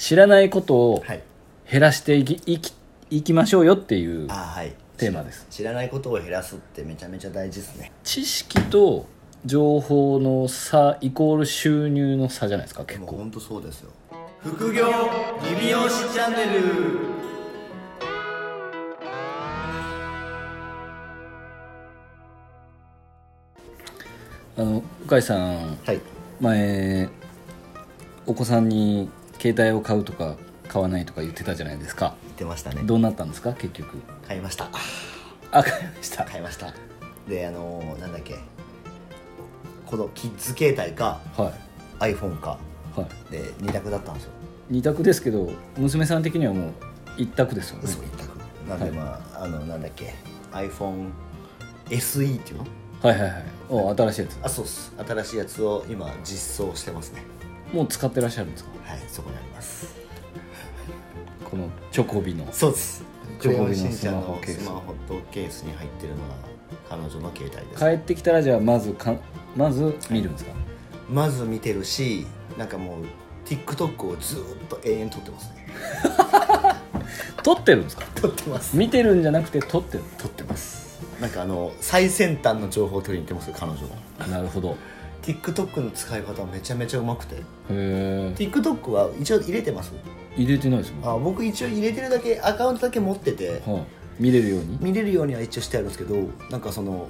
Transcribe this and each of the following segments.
知らないことをはい。減らしていきいきいきましょうよっていうあはい。テーマです。知らないことを減らすってめちゃめちゃ大事ですね。知識と情報の差イコール収入の差じゃないですかで結構。も本当そうですよ。副業リビオシチャンネル。あの向井さんはい。前お子さんに携帯を買うとか買わないとか言ってたじゃないですか。言ってましたね。どうなったんですか？結局。買いました。あ買いました。買いました。であのーなんだっけ。このキッズ携帯かは iPhone か。いはい。で2択だったんですよ。二択ですけど娘さん的にはもう一択ですよね。嘘一択。なんではい。まあ、あのなんだっけ。iPhone SE っていうの？はいはいはい。お新しいやつ。あそうっす。新しいやつを今実装してますねもう使ってらっしゃるんですか？はいそこにあります。このチョコビの。そうです。チョコビのスマホケース。のスマホとケースに入ってるのが彼女の携帯です、帰ってきたらじゃあまずかまず見るんですか？まず見てるしなんかもう TikTok をずーっと永遠撮ってますね。撮ってるんですか？撮ってます。見てるんじゃなくて撮ってる。撮ってます。なんかあの最先端の情報を取りに行ってますよ彼女が。なるほど TikTok の使い方めちゃめちゃうまくて。へえ TikTok は一応入れてます？入れてないですもん。あ僕一応入れてるだけアカウントだけ持ってて。はい見れるように？見れるようには一応してあるんですけどなんかその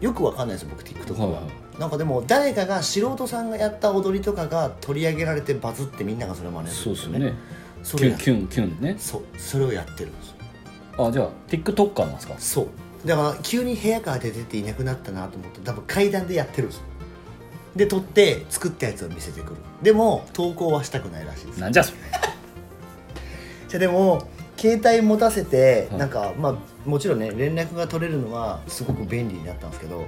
よくわかんないですよ僕 TikTok は、はなんかでも誰かが素人さんがやった踊りとかが取り上げられてバズってみんながそれ真似するんそうでですすよね。それやよねキュンキュンキュンね。そうそれをやってるんですよ。あじゃあ TikToker なんですか？そうだから急に部屋から出てっていなくなったなと思って多分階段でやってるんですよ。で撮って作ったやつを見せてくる。でも投稿はしたくないらしいです。なんじゃそれ。じゃあでも携帯持たせてはいなんかまあもちろんね連絡が取れるのはすごく便利になったんですけど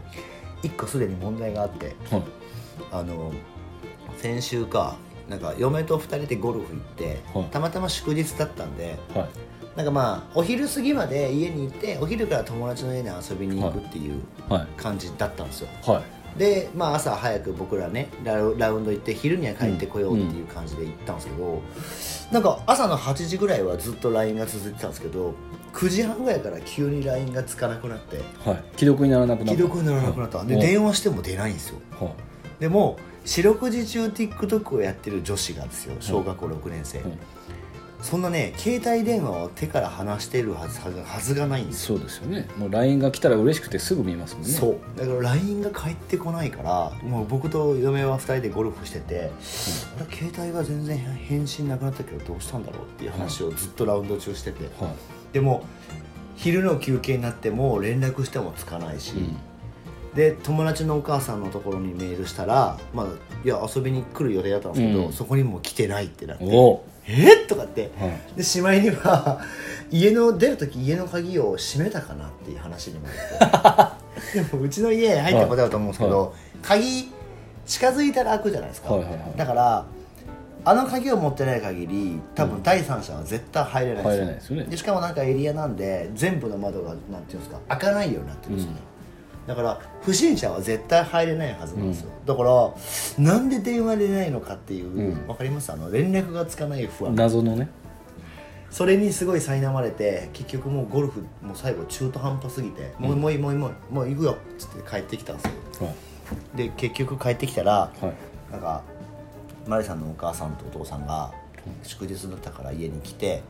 一個すでに問題があってはいあの先週かなんか嫁と2人でゴルフ行って、はいたまたま祝日だったんではいなんかまあお昼過ぎまで家に行ってお昼から友達の家に遊びに行くっていうはい。感じだったんですよ、はい。で、まあ、朝早く僕らねラウラウンド行って昼には帰ってこようっていう感じで行ったんですけど、なんか朝の8時ぐらいはずっと LINE が続いてたんですけど9時半ぐらいから急に LINE がつかなくなってはい。既読にならなくなった。既読にならなくなった、ではい。電話しても出ないんですよ。はい。でも四六時中 TikTok をやってる女子がですよ小学校6年生、はいそんなね携帯電話を手から離してるはずはずがないんですよ。そうですよね。もう LINE が来たら嬉しくてすぐ見ますもんね。そう。だから LINE が返ってこないからもう僕と嫁は2人でゴルフしてて、あれ携帯が全然返信なくなったけどどうしたんだろうっていう話をずっとラウンド中してて、はい。でも昼の休憩になっても連絡してもつかないし、うん。で友達のお母さんのところにメールしたら「まあ、いや遊びに来る予定だったんですけど、うん。そこにもう来てない」ってなって。おお「えっ?」とかって。はいでしまいには 家の出る時家の鍵を閉めたかなっていう話にもなって。でもうちの家入ったことだと思うんですけど、は鍵近づいたら開くじゃないですか、はいはいはい。だからあの鍵を持ってない限り多分第三者は絶対入れないですよね。でしかもなんかエリアなんで全部の窓がなんていうんですか開かないようになってるんですよね、だから不審者は絶対入れないはずなんですよ、だからなんで電話出ないのかっていう、うん。わかります？あの連絡がつかない不安。謎のね。それにすごい苛まれて結局もうゴルフもう最後中途半端すぎて「もうもういいもういいもうもう行くよ」っつって帰ってきたんですよ。はい。で結局帰ってきたらはい。なんかマリさんのお母さんとお父さんが祝日だったから家に来て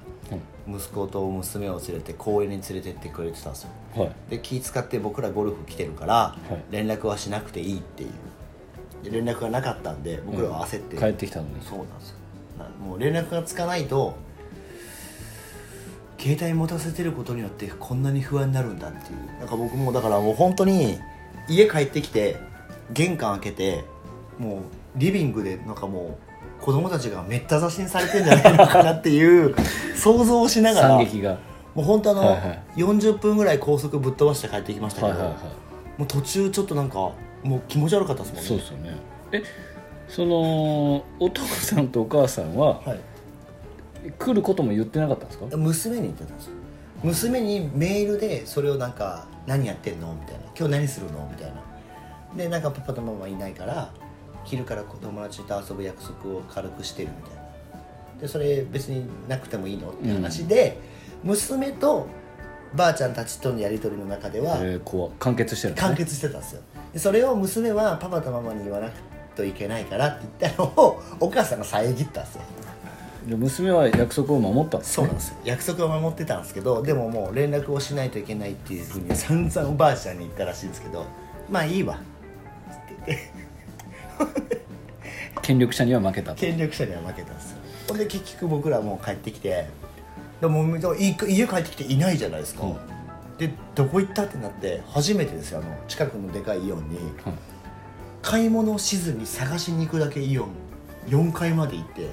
息子と娘を連れて公園に連れてってくれてたんですよ。はい。で気使って僕らゴルフ来てるからい。連絡はしなくていいっていう。で連絡がなかったんで僕らは焦って、帰ってきたのに。そうなんですよ。なもう連絡がつかないと携帯持たせてることによってこんなに不安になるんだっていう。なんか僕もだからもう本当に家帰ってきて玄関開けてもうリビングでなんかもう子供たちがめった刺しにされてんじゃないのかなっていう想像をしながらもう本当あの、はいはい。40分ぐらい高速ぶっ飛ばして帰ってきましたけど、はいはいはい。もう途中ちょっとなんかもう気持ち悪かったですもんね。そうですよね。えそのお父さんとお母さんははい。来ることも言ってなかったんですか？娘に言ってたんですよ。娘にメールでそれをなんか「何やってんの?」みたいな「今日何するの?」みたいな。でなんかパパとママいないから昼から子友達と遊ぶ約束を軽くしてるみたいな。でそれ別になくてもいいのって話で、娘とばあちゃんたちとのやり取りの中ではえー、こう完結してるね。完結してたんですよ。でそれを娘はパパとママに言わなくといけないからって言ったのをお母さんが遮ったんですよ。で娘は約束を守ったんですね。そうなんですよ。約束を守ってたんですけどでももう連絡をしないといけないっていうふうに散々おばあちゃんに言ったらしいんですけどまあいいわ。って言って 権力者には負けたと。権力者には負けたんですよ。ほんで結局僕らもう帰ってきてでも家帰ってきていないじゃないですか、うん。でどこ行ったってなって初めてですよ。あの近くのでかいイオンに。はい買い物をしずに探しに行くだけイオン4階まで行って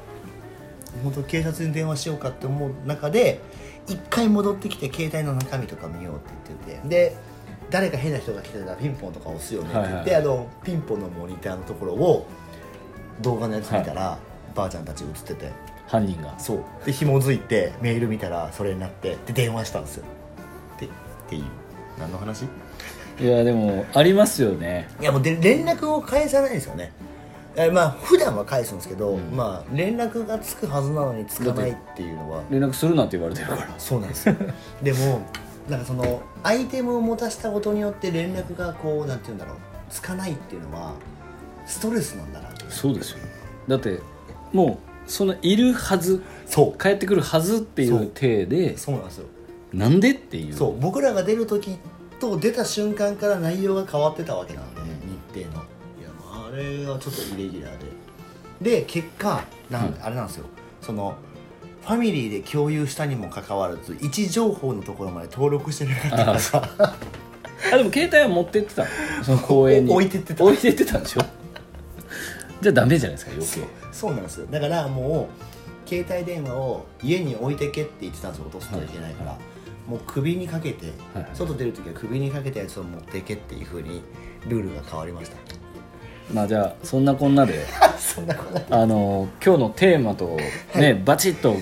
本当警察に電話しようかって思う中で1回戻ってきて携帯の中身とか見ようって言ってて。で誰か変な人が来てたらピンポンとか押すよねって言って、はいはい。あのピンポンのモニターのところを動画のやつ見たら、ばあちゃんたち映ってて。犯人が。そう。で紐づいてメール見たらそれになってで電話したんですよ。ってっていう。何の話？いやでもありますよね。いやもうで連絡を返さないんですよね。えまあ普段は返すんですけど、うん。まあ連絡がつくはずなのにつかないっていうのは。連絡するなって言われてるから。そうなんですよ。でもなんかそのアイテムを持たせたことによって連絡がこうなんて言うんだろうつかないっていうのはストレスなんだなとそうですよだってもうそのいるはずそう。帰ってくるはずっていう体でそう。なんですよ。なんでっていう。そう。僕らが出る時と出た瞬間から内容が変わってたわけなんで、日程の。いやあれはちょっとイレギュラーで。で結果なん、うん。あれなんですよ。そのファミリーで共有したにもかかわらず位置情報のところまで登録してなかったからさ。あでも携帯は持ってってたの？その公園に。置いてってた。置いてってたんでしょ？じゃあダメじゃないですか余計そうなんですよ。だからもう携帯電話を家に置いてけって言ってたんですよ落とすといけないから、もう首にかけて、はい外出る時は首にかけたやつを持ってけっていうふうにルールが変わりましたまあじゃあそんなこんなで そんなことないあの今日のテーマとね、バチッと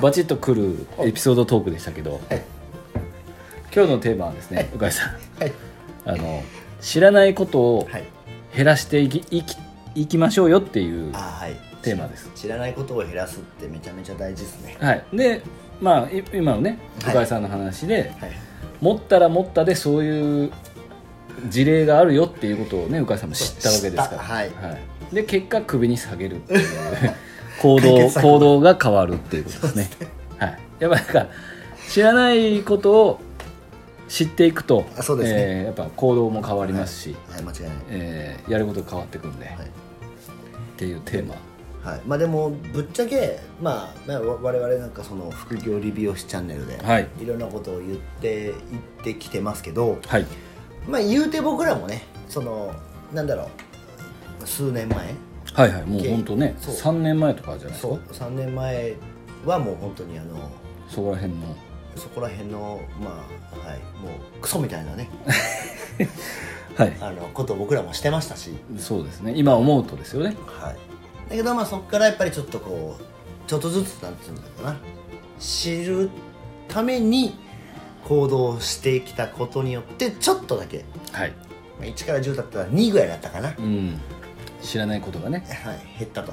バチッとくるエピソードトークでしたけど、はい。今日のテーマはですね、鵜飼さんはい。あの知らないことをはい。減らしていきいきいきましょうよっていうテーマです。知らないことを減らすってめちゃめちゃ大事ですね。はい、でまあい今のねはい。鵜飼さんの話で、はい。持ったら持ったでそういう事例があるよっていうことをね鵜飼さんも知ったわけですから、知った。はい。で結果首に下げるっていう。行解動行動が変わるっていうことですね。はい、やっぱりだから知らないことを知っていくとあそうですね。えーやっぱ行動も変わりますし、はい。間違いない。えーやることが変わってくんで、はい。っていうテーマ。はい、まあでもぶっちゃけまあ我々なんかその副業理美容師チャンネルで、はい。いろんなことを言って言ってきてますけどはいまあ言うて僕らもねそのなんだろう数年前。はいはいもう本当ねそう。3年前とかじゃないですか？そう3年前はもう本当にあのそこら辺の。そこら辺のまあはいもうクソみたいなね。はい。あのことを僕らもしてましたし、そうですね。今思うとですよね。はい、だけどまあそこからやっぱりちょっとこうちょっとずつなんていうんだろうな。知るために行動してきたことによってちょっとだけはい。まあ1から10だったら2ぐらいだったかな、うん。知らないことがね。はい、減ったと。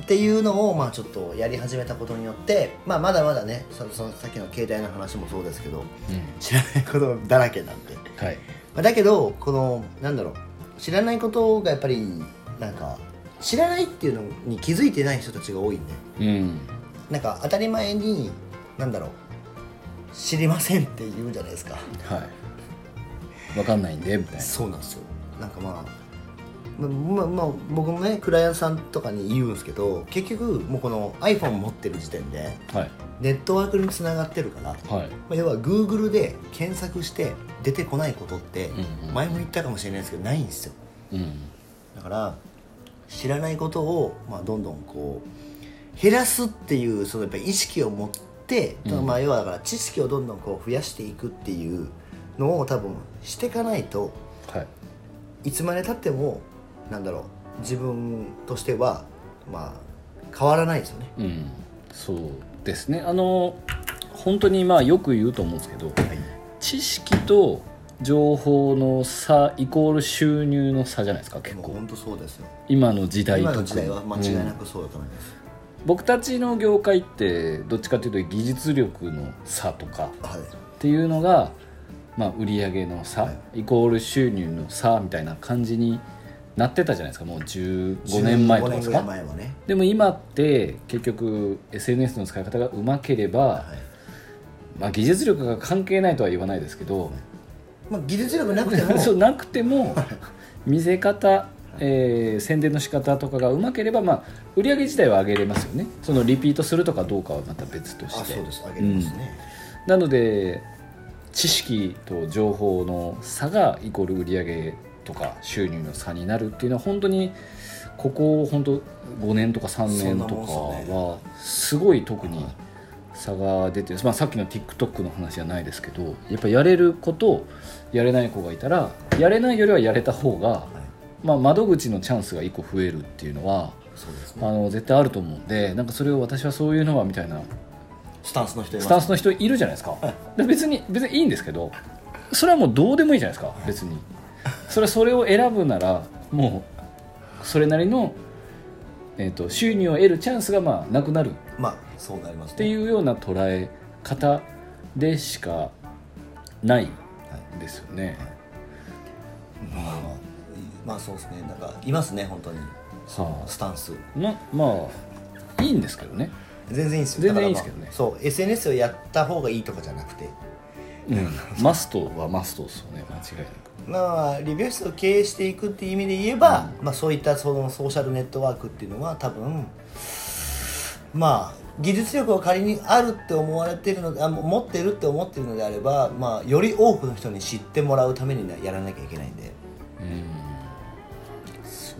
っていうのをまあちょっとやり始めたことによって、まあ、まだまだねそのそのさっきの携帯の話もそうですけどうん。知らないことだらけなんで、まはい。あ、だけどこのなんだろう。知らないことがやっぱりなんか知らないっていうのに気づいてない人たちが多いんで。うん。なんか当たり前になんだろう知りませんって言うじゃないですか。はい。分かんないんでみたいな。そうなんですよ。なんかまあまままあ僕もねクライアントさんとかに言うんですけど結局もうこの iPhone 持ってる時点ではい。ネットワークにつながってるから、まはい。あ、要は Google で検索して出てこないことって前も言ったかもしれないですけどないんですよ。うんだから知らないことを、まあ、どんどんこう減らすっていうそのやっぱり意識を持って、うん。まあ要はだから知識をどんどんこう増やしていくっていうのを多分していかないとはい。いつまでたってもなんだろう自分としてはまあ変わらないですよね。うん。そうですね。あの本当にまあよく言うと思うんですけどはい、知識と情報の差イコール収入の差じゃないですか結構。本当そうですよ。今の時代今の時代は間違いなくそうだと思います。僕たちの業界ってどっちかというと技術力の差とかはい。っていうのが、まあ、売上の差、はイコール収入の差みたいな感じになってたじゃないですか。もう15年前とかです15年ぐらいか前はね。でも今って結局 SNS の使い方がうまければ、はい。まあ、技術力が関係ないとは言わないですけど、まあ技術力なくても。そうなくても見せ方、えー宣伝の仕方とかがうまければ、まあ、売上自体は上げれますよね。そのリピートするとかどうかはまた別とあして。そうです。あげれますね、なので知識と情報の差がイコール売上とか収入の差になるっていうのは本当にここ本当5年とか3年とかはすごい特に差が出てる、まあ、さっきの TikTok の話じゃないですけどやっぱやれる子とやれない子がいたらやれないよりはやれた方が、はいまあ、窓口のチャンスが1個増えるっていうのはそうですね。あの絶対あると思うんでなんかそれを私はそういうのはみたいなスタンスの人いますスタンスの人いるじゃないですか。で別に別にいいんですけどそれはもうどうでもいいじゃないですか別に。それはそれを選ぶならもうそれなりの、えー、と収入を得るチャンスがまあなくなる。っまあそうなりますね。ていうような捉え方でしかないはい。ですよね、まあ、まあそうですね。なんかいますね本当に。はスタンス。あままあいいんですけどね、全然いいですよ。全然だからいいですけどね。まあそう SNS をやった方がいいとかじゃなくて。うん、マストはマストですよね。間違いなく。まあリビュー室を経営していくっていう意味で言えば、まあ、そういったそのソーシャルネットワークっていうのは多分まあ技術力が仮にあるって思われているのであ持ってるって思ってるのであれば、まあ、より多くの人に知ってもらうためになやらなきゃいけないんで。うん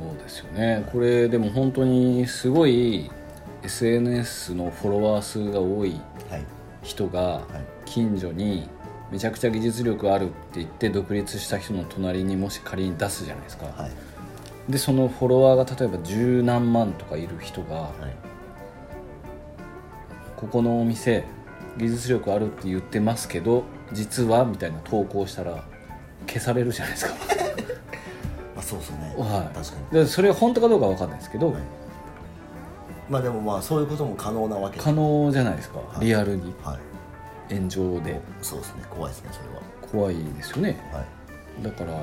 そうですよね。これでも本当にすごい SNS のフォロワー数が多いはい。人が近所にめちゃくちゃ技術力あるって言って独立した人の隣にもし仮に出すじゃないですか、はい。でそのフォロワーが例えば十何万とかいる人がはい。ここのお店技術力あるって言ってますけど実はみたいな投稿したら消されるじゃないですか。まあそうですね、はい。確かに。でそれが本当かどうかは分かんないですけど、はい。まあでもまあそういうことも可能なわけで。可能じゃないですか、い。リアルに。はい。炎上で。そうですね。怖いですねそれ怖いですよね。ははい。だから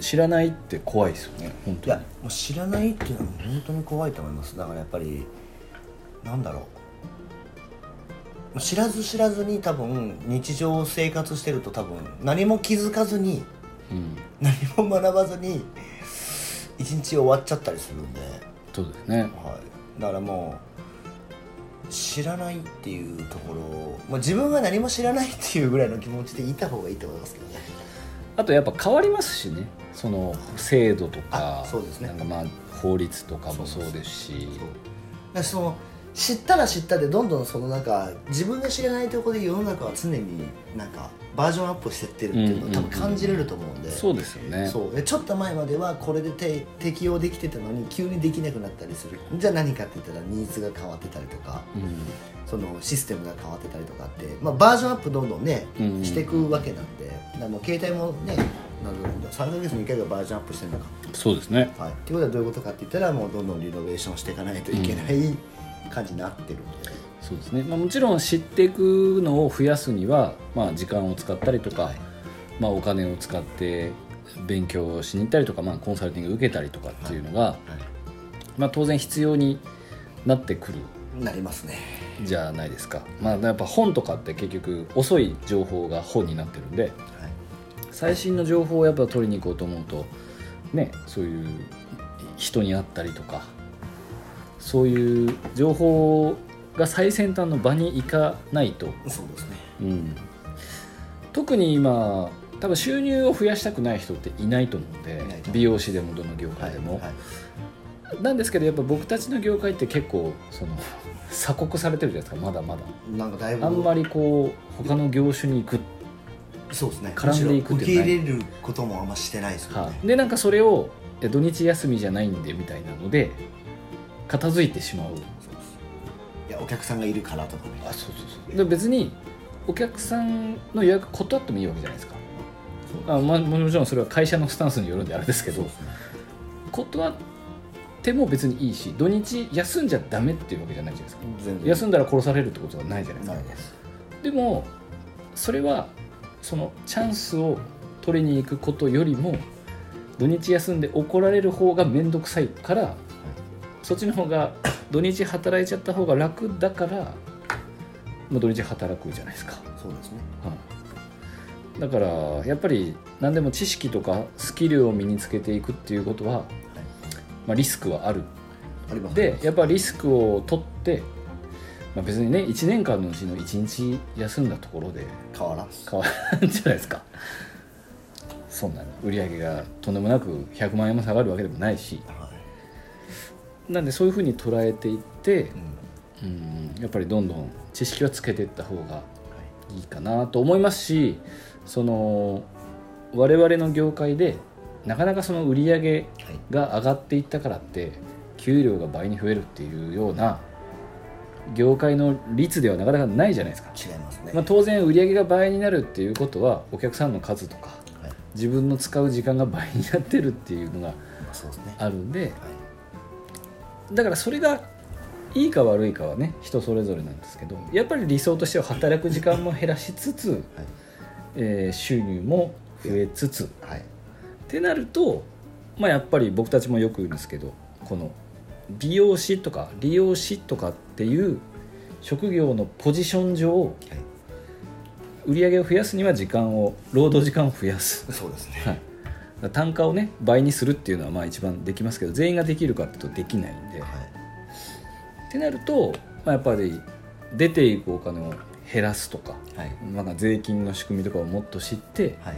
知らないって怖いですよね。本当に。いやもう知らないっていうのは本当に怖いと思います。だからやっぱりなんだろう。知らず知らずに多分日常生活してると多分何も気づかずにうん何も学ばずに一日終わっちゃったりするんで、そうですね。はい、だからもう知らないっていうところを、まあ、自分が何も知らないっていうぐらいの気持ちでいた方がいいと思いますけどね。あとやっぱ変わりますしね。その制度とかあそうですね。なんかまあ法律とかもそうですし。その知ったら知ったでどんどんそのなんか自分が知らないところで世の中は常になんかバージョンアップしてってるっていうのを多分感じれると思うんで、そうですよね。そう。でちょっと前まではこれでて適用できてたのに急にできなくなったりする。じゃあ何かって言ったらニーズが変わってたりとかうん。そのシステムが変わってたりとかって、まあ、バージョンアップどんどんね、うん。していくわけなんで。だからもう携帯もねなんだろう3ヶ月に1回がバージョンアップしてるのか。そうですね。はい、っていうことはどういうことかって言ったらもうどんどんリノベーションしていかないといけない感じになってるんで、そうですね、まあ、もちろん知っていくのを増やすには、まあ、時間を使ったりとか、はい。まあ、お金を使って勉強しに行ったりとか、まあ、コンサルティング受けたりとかっていうのが、はまあ、当然必要になってくるい、なりますね。じゃないですか、まあ、やっぱ本とかって結局遅い情報が本になってるんではい。最新の情報をやっぱ取りに行こうと思うとねそういう人に会ったりとかそういう情報が最先端の場に行かないと、そうですね。うん、特に今多分収入を増やしたくない人っていないと思うんで美容師でもどの業界でも、はいなんですけどやっぱ僕たちの業界って結構その 鎖国されてるじゃないですか。まだまだ。なんかだいぶ。あんまりこう他の業種に行く。そうですね。絡んでいくっむてない。しろ受け入れることもあんましてないですよね、はい、でなんかそれを土日休みじゃないんでみたいなので片付いてしまう。いやお客さんがいるからとかね。あそうそうそう。で別にお客さんの予約断ってもいいわけじゃないですか。あ、まあ、もちろんそれは会社のスタンスによるんであれですけどね。断っても別にいいし土日休んじゃダメっていうわけじゃないじゃないですか。休んだら殺されるってことはないじゃないですか。でもそれはそのチャンスを取りに行くことよりも土日休んで怒られる方が面倒くさいから、そっちの方が土日働いちゃった方が楽だから、まあ、土日働くじゃないですか、そうですね。はい、だからやっぱり何でも知識とかスキルを身につけていくっていうことは、まあ、リスクはある。あります。でやっぱリスクを取って、まあ、別にね1年間のうちの1日休んだところで変わらんす変わるんじゃないですか。そんなの。売り上げがとんでもなく100万円も下がるわけでもないし。はいなんでそういうふうに捉えていってう、ん。うん、やっぱりどんどん知識はつけていった方がはい。いいかなと思いますしその我々の業界でなかなかその売り上げはい。が上がっていったからって給料が倍に増えるっていうような業界の率ではなかなかないじゃないですか、違いますね。まあ、当然売り上げが倍になるっていうことはお客さんの数とかはい。自分の使う時間が倍になってるっていうのがまあるんではいだからそれがいいか悪いかはね人それぞれなんですけどやっぱり理想としては働く時間も減らしつつ、えー収入も増えつつはい。はい。ってなると、まあ、やっぱり僕たちもよく言うんですけどこの美容師とか理容師とかっていう職業のポジション上はい。売り上げを増やすには時間を労働時間を増やす、そうですね。はい、単価をね倍にするっていうのはまあ一番できますけど全員ができるかっていうとできないんで、はい。ってなると、まあ、やっぱり出ていくお金を減らすとか、はい。まあ、税金の仕組みとかをもっと知って、はい。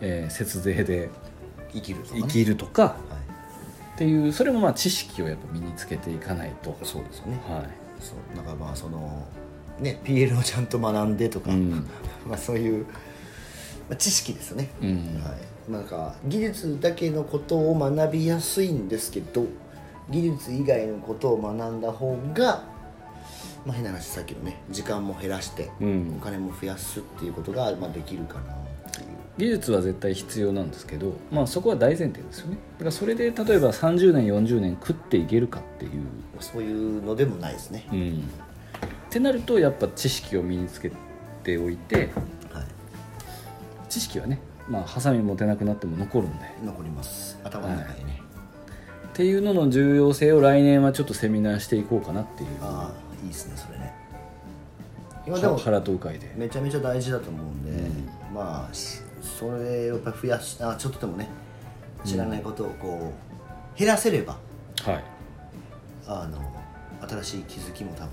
えー節税で生きるとかね。生きるとかはっていうそれもまあ知識をやっぱ身につけていかないと、いそうですよね。はそう。なんかまあそのね PL をちゃんと学んでとか、いうん。まあそういう、まあ、知識ですよね、うん。はい、なんか技術だけのことを学びやすいんですけど技術以外のことを学んだ方が、まあ、変な話さっきのね時間も減らして、うん。お金も増やすっていうことが、まあ、できるかな技術は絶対必要なんですけど、まあ、そこは大前提ですよね。だからそれで例えば30年40年食っていけるかっていう、そういうのでもないですね、うん、ってなるとやっぱ知識を身につけておいてはい、知識はねまあハサミ持てなくなっても残るんで。残ります。頭の中にね、っていうのの重要性を来年はちょっとセミナーしていこうかなっていう。ああいいですねそれね。今でもは腹とう会で。めちゃめちゃ大事だと思うんで、うん。まあしそれをやっぱ増やしあちょっとでもね知らないことをこう減らせれば、はい。あの新しい気づきも多分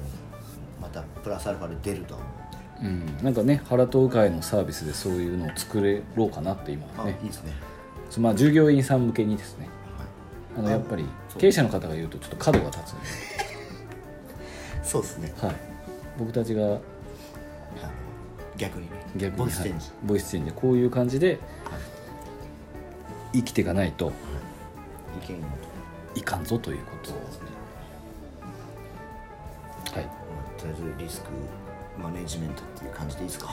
またプラスアルファで出るとは思ううん、なんかね腹とう会のサービスでそういうのを作れろうかなって今あね。いいですね、まあ従業員さん向けにですね。あのあやっぱり経営者の方が言うとちょっと角が立つんで、そうですね。はい、僕たちが逆にね。逆にボイスチェンジ、はい。ボイスチェンジでこういう感じで生きていかないと。意見を。いかんぞということですね。はい。まあとりあえずリスクマネジメントっていう感じでいいですか？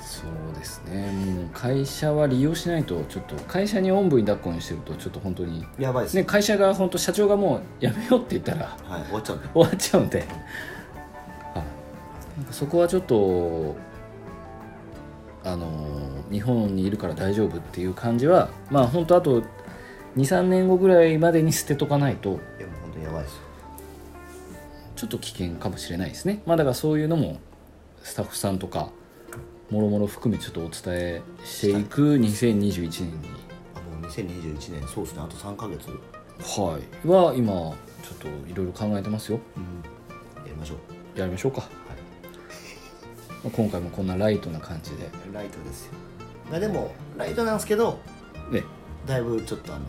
そうですね。もう会社は利用しないとちょっと会社におんぶに抱っこにしてるとちょっと本当にやばいですね。会社が本当社長がもうやめようって言ったらはい終わっちゃうんで。終わっちゃうんで、はい。なんかそこはちょっとあの日本にいるから大丈夫っていう感じはまあ本当あと23年後ぐらいまでに捨てとかないといやもう本当にやばいですよ。ちょっと危険かもしれないですね。まあだからそういうのもスタッフさんとかもろもろ含めちょっとお伝えしていく2021年に。あもう2021年そうですね。あと3ヶ月。はい。は今ちょっといろいろ考えてますよ。やりましょう。やりましょうか、まあ今回もこんなライトな感じで。ライトですよ。まあでもライトなんですけどねだいぶちょっとあの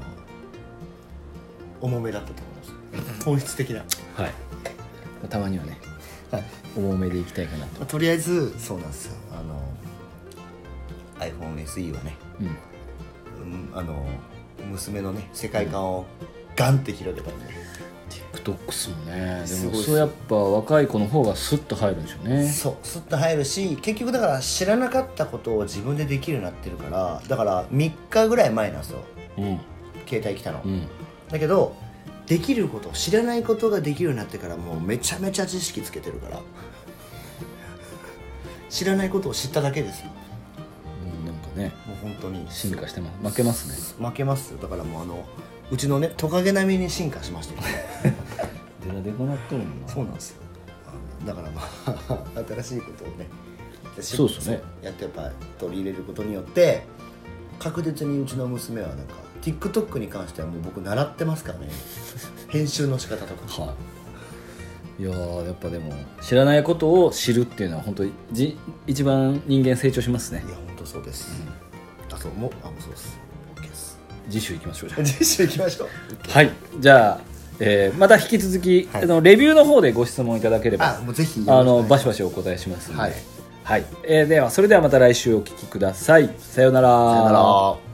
重めだったと思います。本質的な、はい。まあたまにはねはい。重めでいきたいかなと。まあ、とりあえずそうなんですよ。あの iPhone SE はね、うん。うん、あの娘のね世界観をガンって広げたんで、TikToks もね。ですもごいっす。そうやっぱ若い子の方がスッと入るんでしょうね。そうスッと入るし結局だから知らなかったことを自分でできるようになってるからだから3日ぐらい前なんですよ。うん。携帯来たの、うん。だけどできること知らないことができるようになってからもうめちゃめちゃ知識つけてるから。知らないことを知っただけですよ。もうなんかね。もう本当に。進化してます。負けますね。負けますよ。だからもうあのうちのねトカゲ並みに進化しました。デラデコなっとるもんなそうなんですよ。だからまあ新しいことをねそうですね。やってやっぱ取り入れることによって確実にうちの娘はなんか TikTok に関してはもう僕習ってますからね。編集の仕方とか。はい。いやーやっぱでも知らないことを知るっていうのは本当にじ一番人間成長しますね。いや本当そうです、あそうもうあもうそうです。OK です。次週いきましょうじゃあ。次週行きましょう。はい。じゃあ、えーまた引き続き、はい。あのレビューの方でご質問いただければあぜひあのバシバシシお答えしますので、はい。はいえーではそれではまた来週お聞きください。さようなら。さよなら